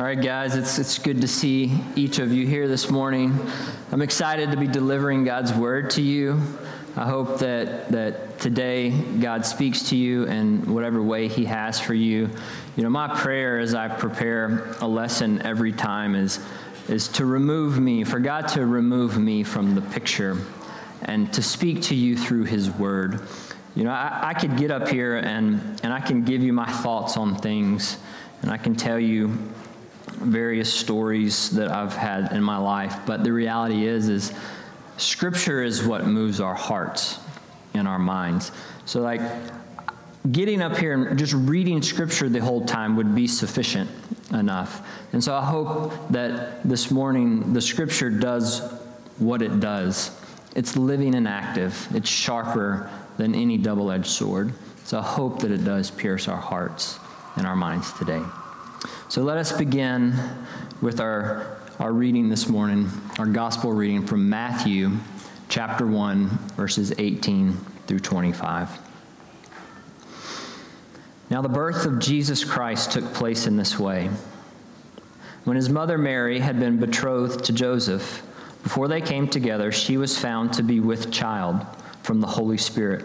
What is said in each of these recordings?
All right, guys, it's, it's good to see each of you here this morning. I'm excited to be delivering God's word to you. I hope that, that today God speaks to you in whatever way He has for you. You know, my prayer as I prepare a lesson every time is, is to remove me, for God to remove me from the picture and to speak to you through His word. You know, I, I could get up here and, and I can give you my thoughts on things, and I can tell you various stories that I've had in my life, but the reality is is scripture is what moves our hearts and our minds. So like getting up here and just reading scripture the whole time would be sufficient enough. And so I hope that this morning the scripture does what it does. It's living and active. It's sharper than any double-edged sword. So I hope that it does pierce our hearts and our minds today. So let us begin with our, our reading this morning, our gospel reading from Matthew chapter 1, verses 18 through 25. Now, the birth of Jesus Christ took place in this way. When his mother Mary had been betrothed to Joseph, before they came together, she was found to be with child from the Holy Spirit.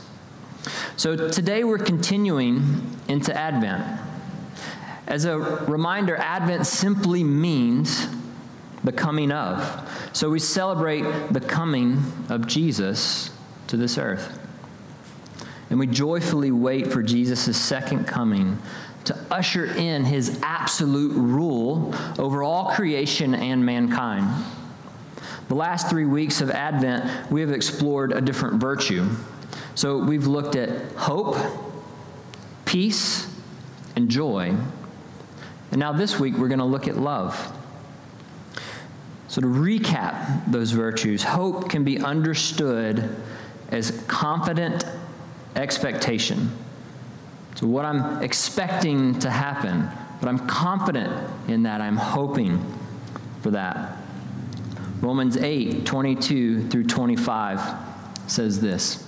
So today we're continuing into Advent. As a reminder, Advent simply means the coming of. So we celebrate the coming of Jesus to this earth. And we joyfully wait for Jesus' second coming to usher in his absolute rule over all creation and mankind. The last three weeks of Advent, we have explored a different virtue so we've looked at hope, peace, and joy. And now this week we're going to look at love. So to recap those virtues, hope can be understood as confident expectation. So what I'm expecting to happen, but I'm confident in that, I'm hoping for that. Romans 8, 22 through 25 says this.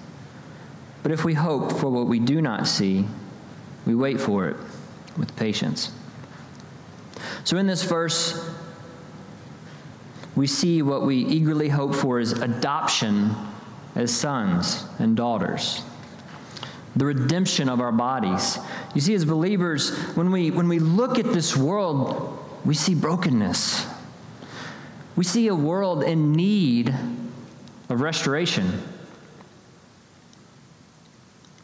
But if we hope for what we do not see, we wait for it with patience. So in this verse, we see what we eagerly hope for is adoption as sons and daughters. The redemption of our bodies. You see, as believers, when we, when we look at this world, we see brokenness. We see a world in need of restoration.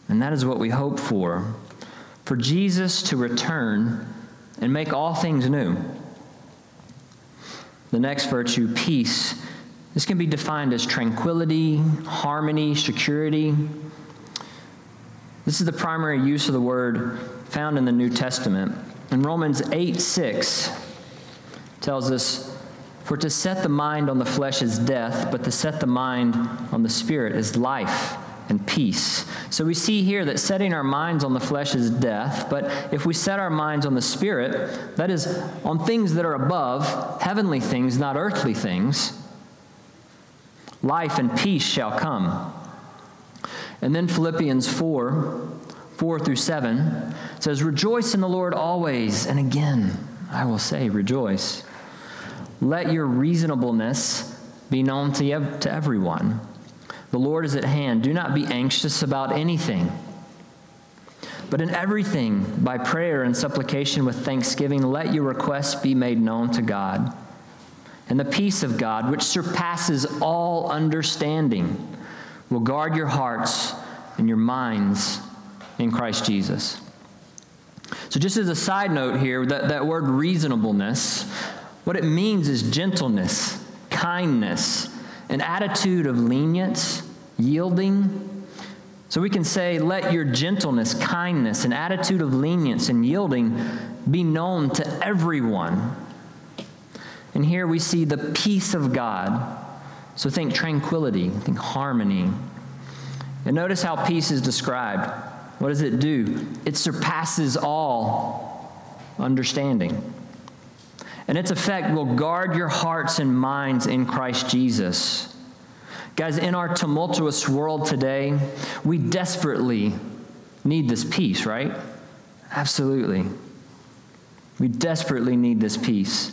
And that is what we hope for for Jesus to return and make all things new. The next virtue, peace, this can be defined as tranquility, harmony, security. This is the primary use of the word found in the New Testament. In Romans 8 6 tells us, For to set the mind on the flesh is death, but to set the mind on the spirit is life and peace. So we see here that setting our minds on the flesh is death, but if we set our minds on the Spirit, that is, on things that are above, heavenly things, not earthly things, life and peace shall come. And then Philippians 4 4 through 7 says, Rejoice in the Lord always. And again, I will say, rejoice. Let your reasonableness be known to, to everyone. The Lord is at hand. Do not be anxious about anything. But in everything, by prayer and supplication with thanksgiving, let your requests be made known to God. And the peace of God, which surpasses all understanding, will guard your hearts and your minds in Christ Jesus. So, just as a side note here, that, that word reasonableness, what it means is gentleness, kindness, an attitude of lenience, yielding. So we can say, let your gentleness, kindness, an attitude of lenience and yielding be known to everyone. And here we see the peace of God. So think tranquility, think harmony. And notice how peace is described. What does it do? It surpasses all understanding. And its effect will guard your hearts and minds in Christ Jesus. Guys, in our tumultuous world today, we desperately need this peace, right? Absolutely. We desperately need this peace.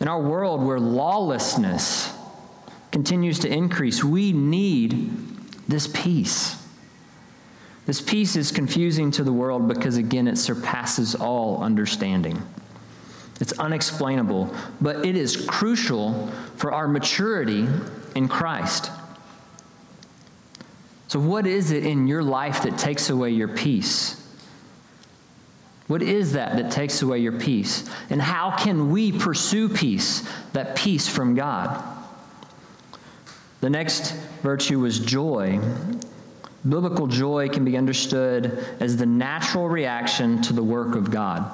In our world where lawlessness continues to increase, we need this peace. This peace is confusing to the world because, again, it surpasses all understanding. It's unexplainable, but it is crucial for our maturity in Christ. So, what is it in your life that takes away your peace? What is that that takes away your peace? And how can we pursue peace, that peace from God? The next virtue was joy. Biblical joy can be understood as the natural reaction to the work of God.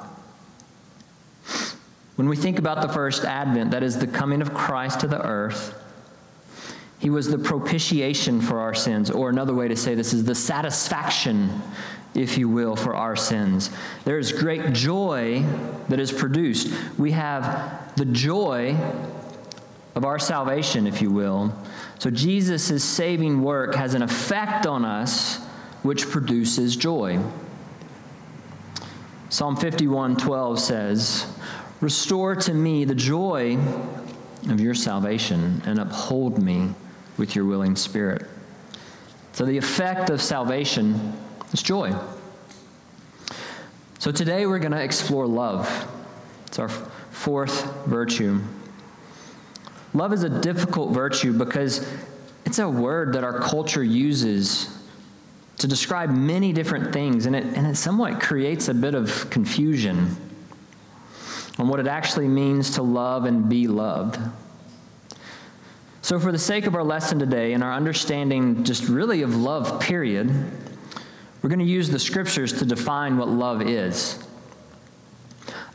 When we think about the first advent, that is the coming of Christ to the earth, he was the propitiation for our sins, or another way to say this is the satisfaction, if you will, for our sins. There is great joy that is produced. We have the joy of our salvation, if you will. So Jesus' saving work has an effect on us which produces joy. Psalm 51:12 says, "Restore to me the joy of your salvation and uphold me with your willing spirit. So, the effect of salvation is joy. So, today we're going to explore love. It's our fourth virtue. Love is a difficult virtue because it's a word that our culture uses to describe many different things, and it, and it somewhat creates a bit of confusion on what it actually means to love and be loved. So, for the sake of our lesson today and our understanding just really of love, period, we're going to use the scriptures to define what love is.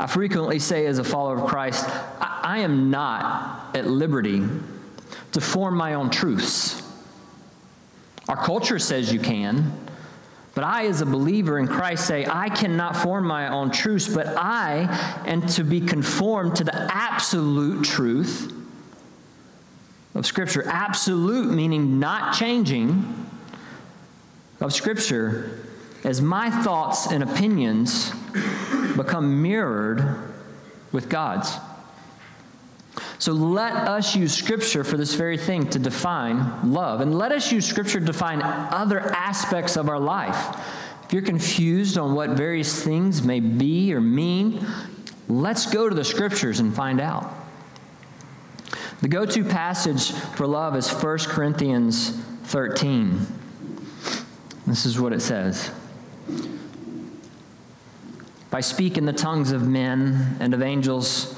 I frequently say, as a follower of Christ, I, I am not at liberty to form my own truths. Our culture says you can, but I, as a believer in Christ, say, I cannot form my own truth, but I am to be conformed to the absolute truth of Scripture. Absolute, meaning not changing, of Scripture, as my thoughts and opinions become mirrored with God's. So let us use Scripture for this very thing to define love. And let us use Scripture to define other aspects of our life. If you're confused on what various things may be or mean, let's go to the Scriptures and find out. The go to passage for love is 1 Corinthians 13. This is what it says If I speak in the tongues of men and of angels,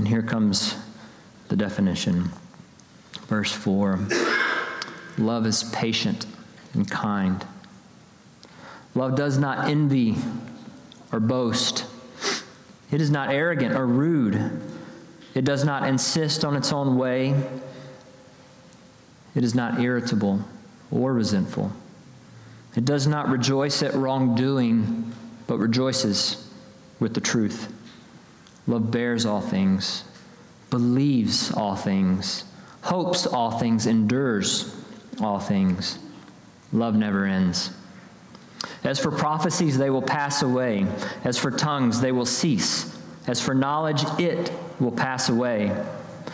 And here comes the definition. Verse 4 Love is patient and kind. Love does not envy or boast. It is not arrogant or rude. It does not insist on its own way. It is not irritable or resentful. It does not rejoice at wrongdoing, but rejoices with the truth. Love bears all things, believes all things, hopes all things, endures all things. Love never ends. As for prophecies, they will pass away. As for tongues, they will cease. As for knowledge, it will pass away.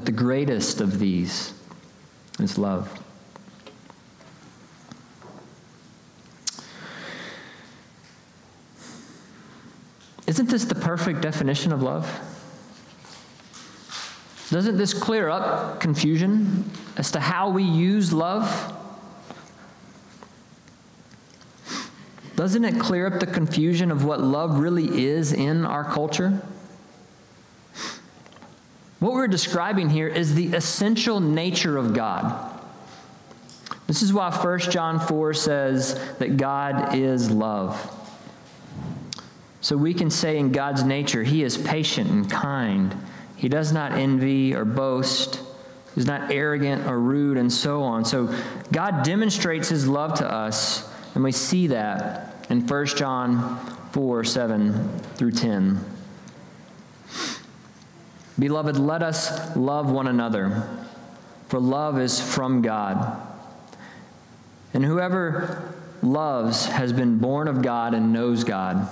But the greatest of these is love. Isn't this the perfect definition of love? Doesn't this clear up confusion as to how we use love? Doesn't it clear up the confusion of what love really is in our culture? What we're describing here is the essential nature of God. This is why 1 John 4 says that God is love. So we can say in God's nature, He is patient and kind. He does not envy or boast. He's not arrogant or rude, and so on. So God demonstrates His love to us, and we see that in 1 John 4 7 through 10. Beloved, let us love one another, for love is from God. And whoever loves has been born of God and knows God.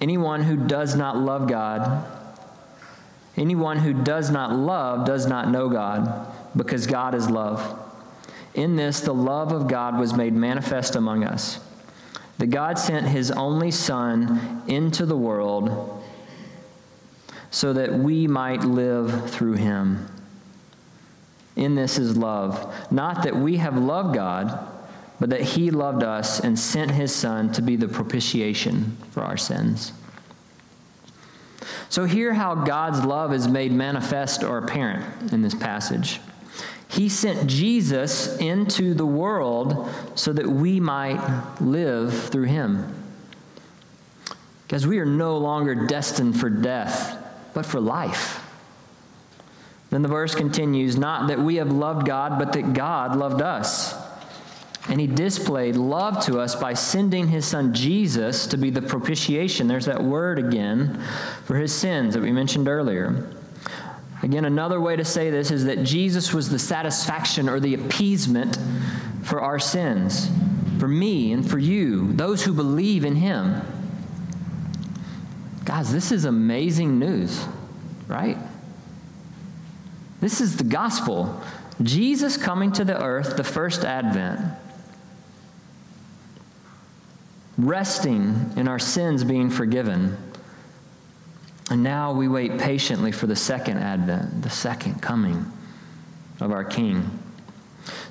Anyone who does not love God, anyone who does not love does not know God, because God is love. In this, the love of God was made manifest among us. That God sent his only Son into the world so that we might live through him. In this is love. Not that we have loved God, but that he loved us and sent his Son to be the propitiation for our sins. So, hear how God's love is made manifest or apparent in this passage. He sent Jesus into the world so that we might live through him. Because we are no longer destined for death but for life. Then the verse continues Not that we have loved God, but that God loved us. And he displayed love to us by sending his son Jesus to be the propitiation. There's that word again for his sins that we mentioned earlier. Again, another way to say this is that Jesus was the satisfaction or the appeasement for our sins, for me and for you, those who believe in him. Guys, this is amazing news, right? This is the gospel. Jesus coming to the earth, the first advent, resting in our sins being forgiven. And now we wait patiently for the second advent, the second coming of our King.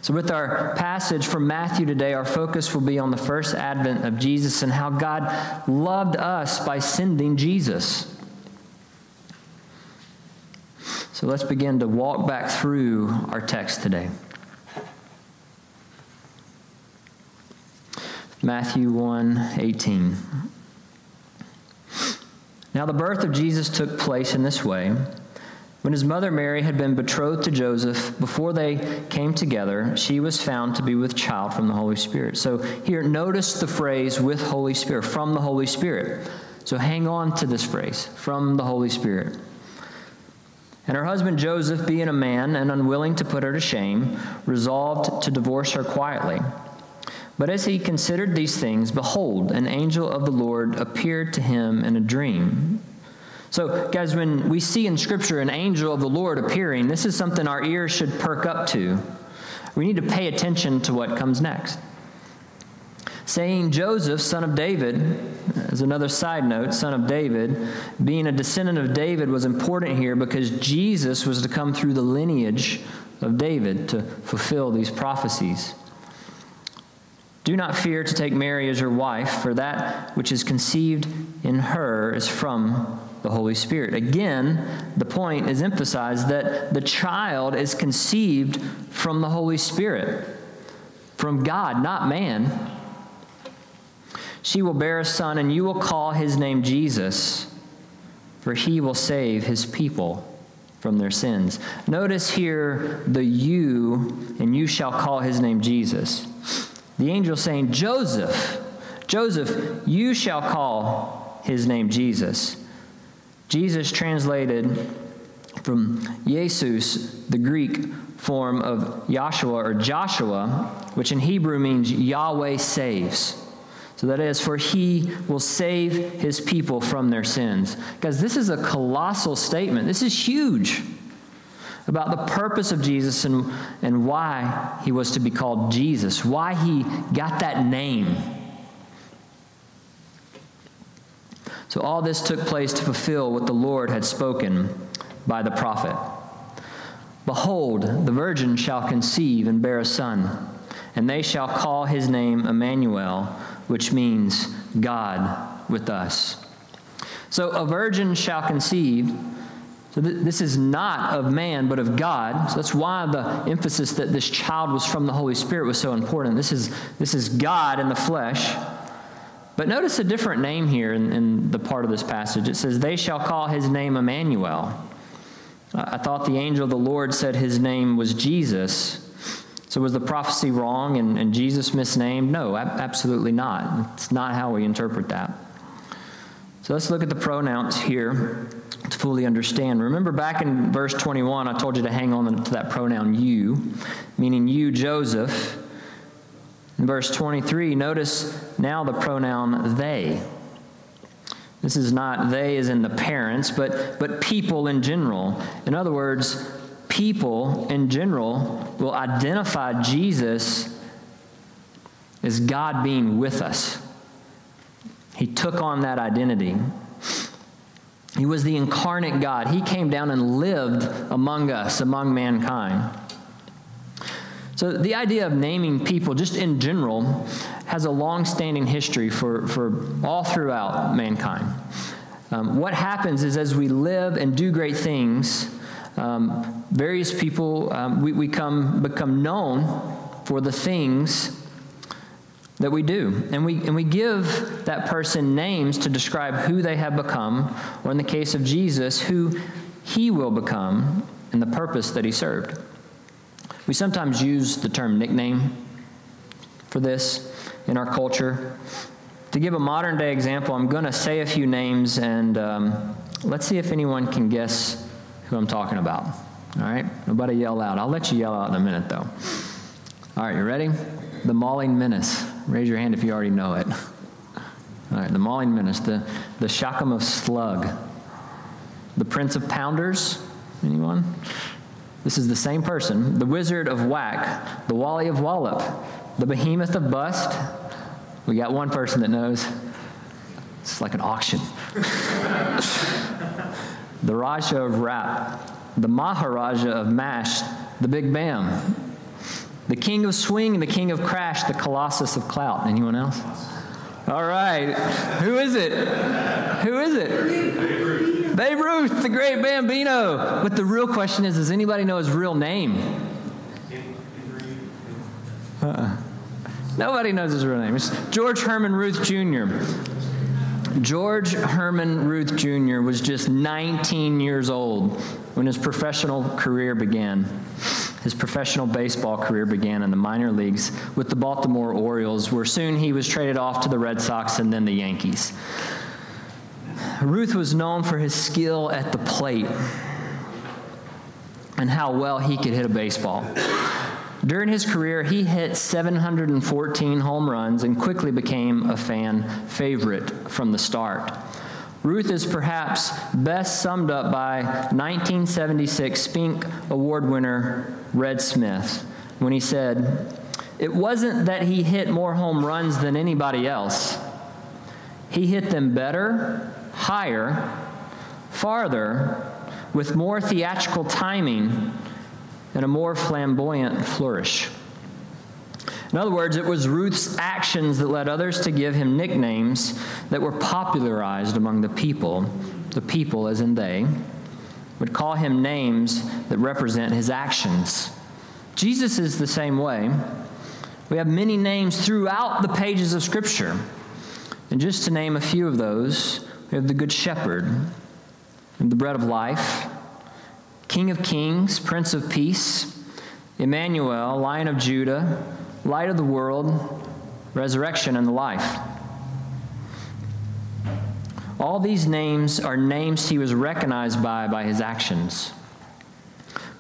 So, with our passage from Matthew today, our focus will be on the first advent of Jesus and how God loved us by sending Jesus. So, let's begin to walk back through our text today. Matthew 1 18. Now, the birth of Jesus took place in this way. When his mother Mary had been betrothed to Joseph, before they came together, she was found to be with child from the Holy Spirit. So here, notice the phrase with Holy Spirit, from the Holy Spirit. So hang on to this phrase, from the Holy Spirit. And her husband Joseph, being a man and unwilling to put her to shame, resolved to divorce her quietly. But as he considered these things, behold, an angel of the Lord appeared to him in a dream. So, guys, when we see in Scripture an angel of the Lord appearing, this is something our ears should perk up to. We need to pay attention to what comes next. Saying Joseph, son of David, as another side note, son of David, being a descendant of David was important here because Jesus was to come through the lineage of David to fulfill these prophecies. Do not fear to take Mary as your wife, for that which is conceived in her is from the Holy Spirit. Again, the point is emphasized that the child is conceived from the Holy Spirit, from God, not man. She will bear a son, and you will call his name Jesus, for he will save his people from their sins. Notice here the you, and you shall call his name Jesus. The angel saying, Joseph, Joseph, you shall call his name Jesus. Jesus translated from Jesus, the Greek form of Joshua or Joshua, which in Hebrew means Yahweh saves. So that is, for he will save his people from their sins. Guys, this is a colossal statement. This is huge about the purpose of Jesus and, and why he was to be called Jesus, why he got that name. So, all this took place to fulfill what the Lord had spoken by the prophet. Behold, the virgin shall conceive and bear a son, and they shall call his name Emmanuel, which means God with us. So, a virgin shall conceive so th- this is not of man, but of God. So that's why the emphasis that this child was from the Holy Spirit was so important. This is, this is God in the flesh. But notice a different name here in, in the part of this passage. It says, They shall call his name Emmanuel. I thought the angel of the Lord said his name was Jesus. So was the prophecy wrong and, and Jesus misnamed? No, ab- absolutely not. It's not how we interpret that. So let's look at the pronouns here to fully understand. Remember back in verse 21, I told you to hang on to that pronoun you, meaning you, Joseph. Verse 23, notice now the pronoun they. This is not they as in the parents, but, but people in general. In other words, people in general will identify Jesus as God being with us. He took on that identity. He was the incarnate God. He came down and lived among us, among mankind. So, the idea of naming people, just in general, has a long standing history for, for all throughout mankind. Um, what happens is as we live and do great things, um, various people, um, we, we come, become known for the things that we do. And we, and we give that person names to describe who they have become, or in the case of Jesus, who he will become and the purpose that he served. We sometimes use the term nickname for this in our culture. To give a modern day example, I'm going to say a few names and um, let's see if anyone can guess who I'm talking about. All right? Nobody yell out. I'll let you yell out in a minute, though. All right, you ready? The Mauling Menace. Raise your hand if you already know it. All right, the Mauling Menace, the, the Shakam of Slug, the Prince of Pounders. Anyone? This is the same person. The Wizard of Whack, the Wally of Wallop, the Behemoth of Bust. We got one person that knows. It's like an auction. the Raja of Rap, the Maharaja of Mash, the Big Bam, the king of swing and the king of crash, the colossus of clout. Anyone else? All right. Who is it? Who is it? Babe Ruth. The great Bambino. But the real question is does anybody know his real name? Uh-uh. Nobody knows his real name. It's George Herman Ruth Jr. George Herman Ruth Jr. was just 19 years old when his professional career began. His professional baseball career began in the minor leagues with the Baltimore Orioles, where soon he was traded off to the Red Sox and then the Yankees. Ruth was known for his skill at the plate and how well he could hit a baseball. During his career, he hit 714 home runs and quickly became a fan favorite from the start. Ruth is perhaps best summed up by 1976 Spink Award winner Red Smith when he said, It wasn't that he hit more home runs than anybody else, he hit them better, higher, farther, with more theatrical timing and a more flamboyant flourish. In other words, it was Ruth's actions that led others to give him nicknames that were popularized among the people. The people, as in they, would call him names that represent his actions. Jesus is the same way. We have many names throughout the pages of Scripture. And just to name a few of those, we have the Good Shepherd, the Bread of Life, King of Kings, Prince of Peace, Emmanuel, Lion of Judah, light of the world, resurrection, and the life. All these names are names he was recognized by by his actions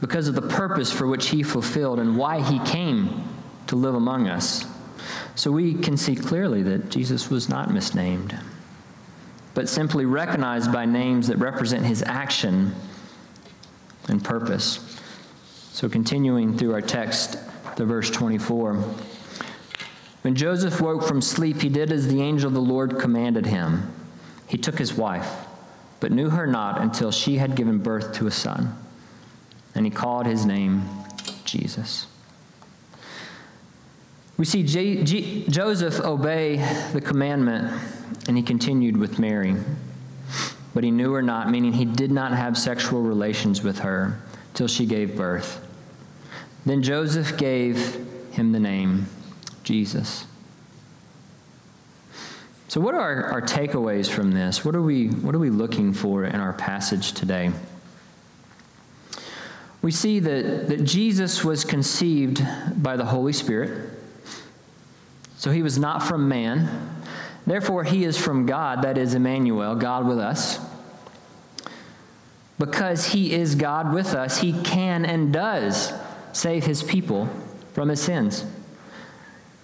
because of the purpose for which he fulfilled and why he came to live among us. So we can see clearly that Jesus was not misnamed, but simply recognized by names that represent his action and purpose. So continuing through our text, the verse 24. When Joseph woke from sleep, he did as the angel of the Lord commanded him. He took his wife, but knew her not until she had given birth to a son. And he called his name Jesus. We see J- G- Joseph obey the commandment, and he continued with Mary. But he knew her not, meaning he did not have sexual relations with her till she gave birth. Then Joseph gave him the name Jesus. So, what are our takeaways from this? What are we, what are we looking for in our passage today? We see that, that Jesus was conceived by the Holy Spirit. So, he was not from man. Therefore, he is from God, that is Emmanuel, God with us. Because he is God with us, he can and does save his people from his sins.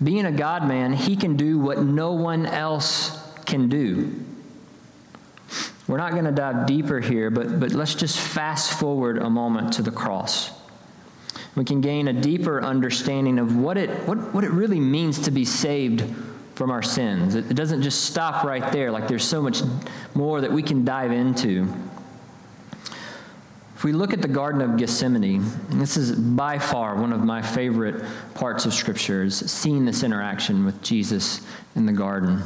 Being a God man, he can do what no one else can do. We're not going to dive deeper here, but, but let's just fast forward a moment to the cross. We can gain a deeper understanding of what it, what, what it really means to be saved from our sins. It, doesn't just stop right there, like there's so much more that we can dive into. If we look at the Garden of Gethsemane, this is by far one of my favorite parts of Scripture, is seeing this interaction with Jesus in the garden.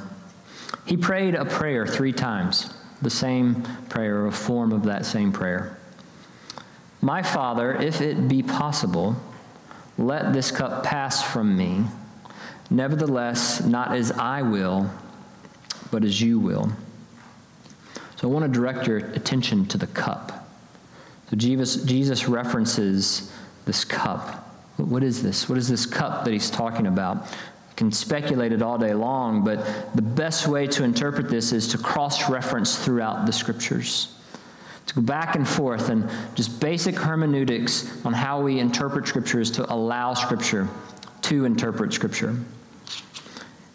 He prayed a prayer three times, the same prayer, a form of that same prayer. My Father, if it be possible, let this cup pass from me. Nevertheless, not as I will, but as you will. So I want to direct your attention to the cup. So Jesus, Jesus references this cup. What is this? What is this cup that he's talking about? You can speculate it all day long, but the best way to interpret this is to cross reference throughout the scriptures. To go back and forth and just basic hermeneutics on how we interpret scripture is to allow scripture to interpret scripture.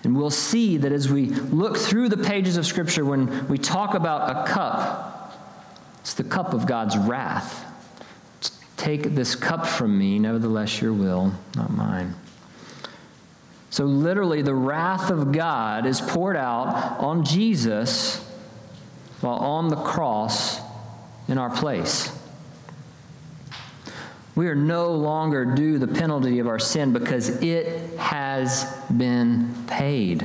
And we'll see that as we look through the pages of scripture, when we talk about a cup, it's the cup of God's wrath. Take this cup from me, nevertheless, your will, not mine. So, literally, the wrath of God is poured out on Jesus while on the cross in our place. We are no longer due the penalty of our sin because it has been paid.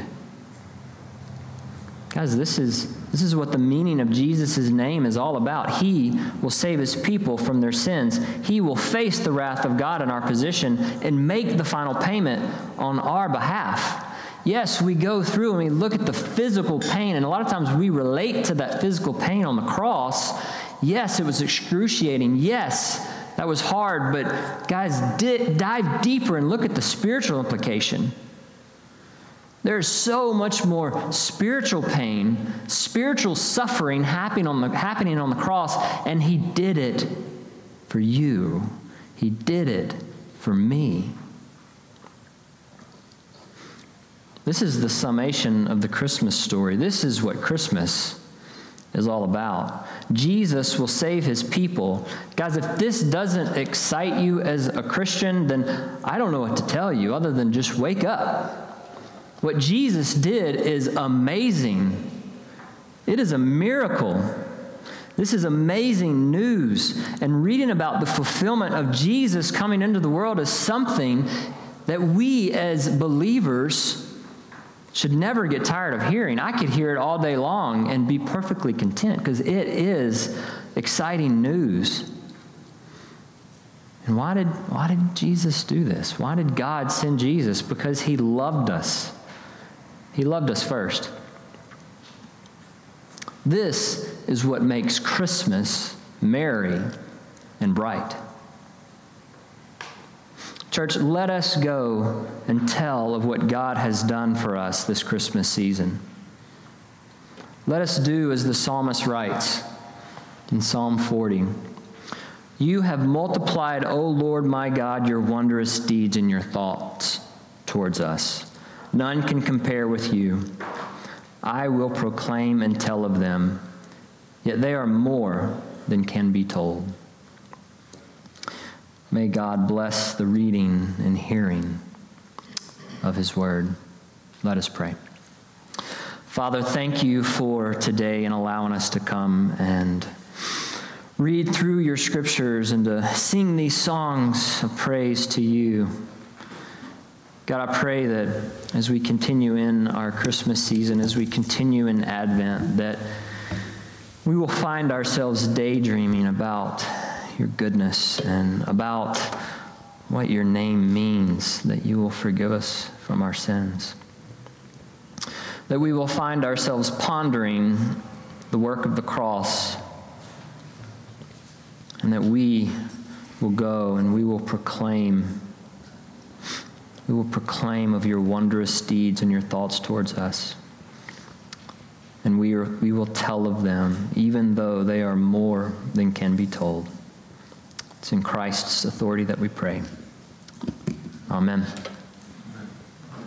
Guys, this is, this is what the meaning of Jesus' name is all about. He will save his people from their sins. He will face the wrath of God in our position and make the final payment on our behalf. Yes, we go through and we look at the physical pain, and a lot of times we relate to that physical pain on the cross. Yes, it was excruciating. Yes, that was hard, but guys, di- dive deeper and look at the spiritual implication. There's so much more spiritual pain, spiritual suffering happening on, the, happening on the cross, and He did it for you. He did it for me. This is the summation of the Christmas story. This is what Christmas is all about. Jesus will save his people. Guys, if this doesn't excite you as a Christian, then I don't know what to tell you other than just wake up. What Jesus did is amazing. It is a miracle. This is amazing news. And reading about the fulfillment of Jesus coming into the world is something that we as believers should never get tired of hearing. I could hear it all day long and be perfectly content because it is exciting news. And why did, why did Jesus do this? Why did God send Jesus? Because he loved us. He loved us first. This is what makes Christmas merry and bright. Church, let us go and tell of what God has done for us this Christmas season. Let us do as the psalmist writes in Psalm 40 You have multiplied, O Lord my God, your wondrous deeds and your thoughts towards us. None can compare with you. I will proclaim and tell of them, yet they are more than can be told. May God bless the reading and hearing of His word. Let us pray. Father, thank you for today and allowing us to come and read through your scriptures and to sing these songs of praise to you. God, I pray that as we continue in our Christmas season, as we continue in Advent, that we will find ourselves daydreaming about your goodness and about what your name means, that you will forgive us from our sins. That we will find ourselves pondering the work of the cross, and that we will go and we will proclaim we will proclaim of your wondrous deeds and your thoughts towards us. And we, are, we will tell of them, even though they are more than can be told. It's in Christ's authority that we pray. Amen.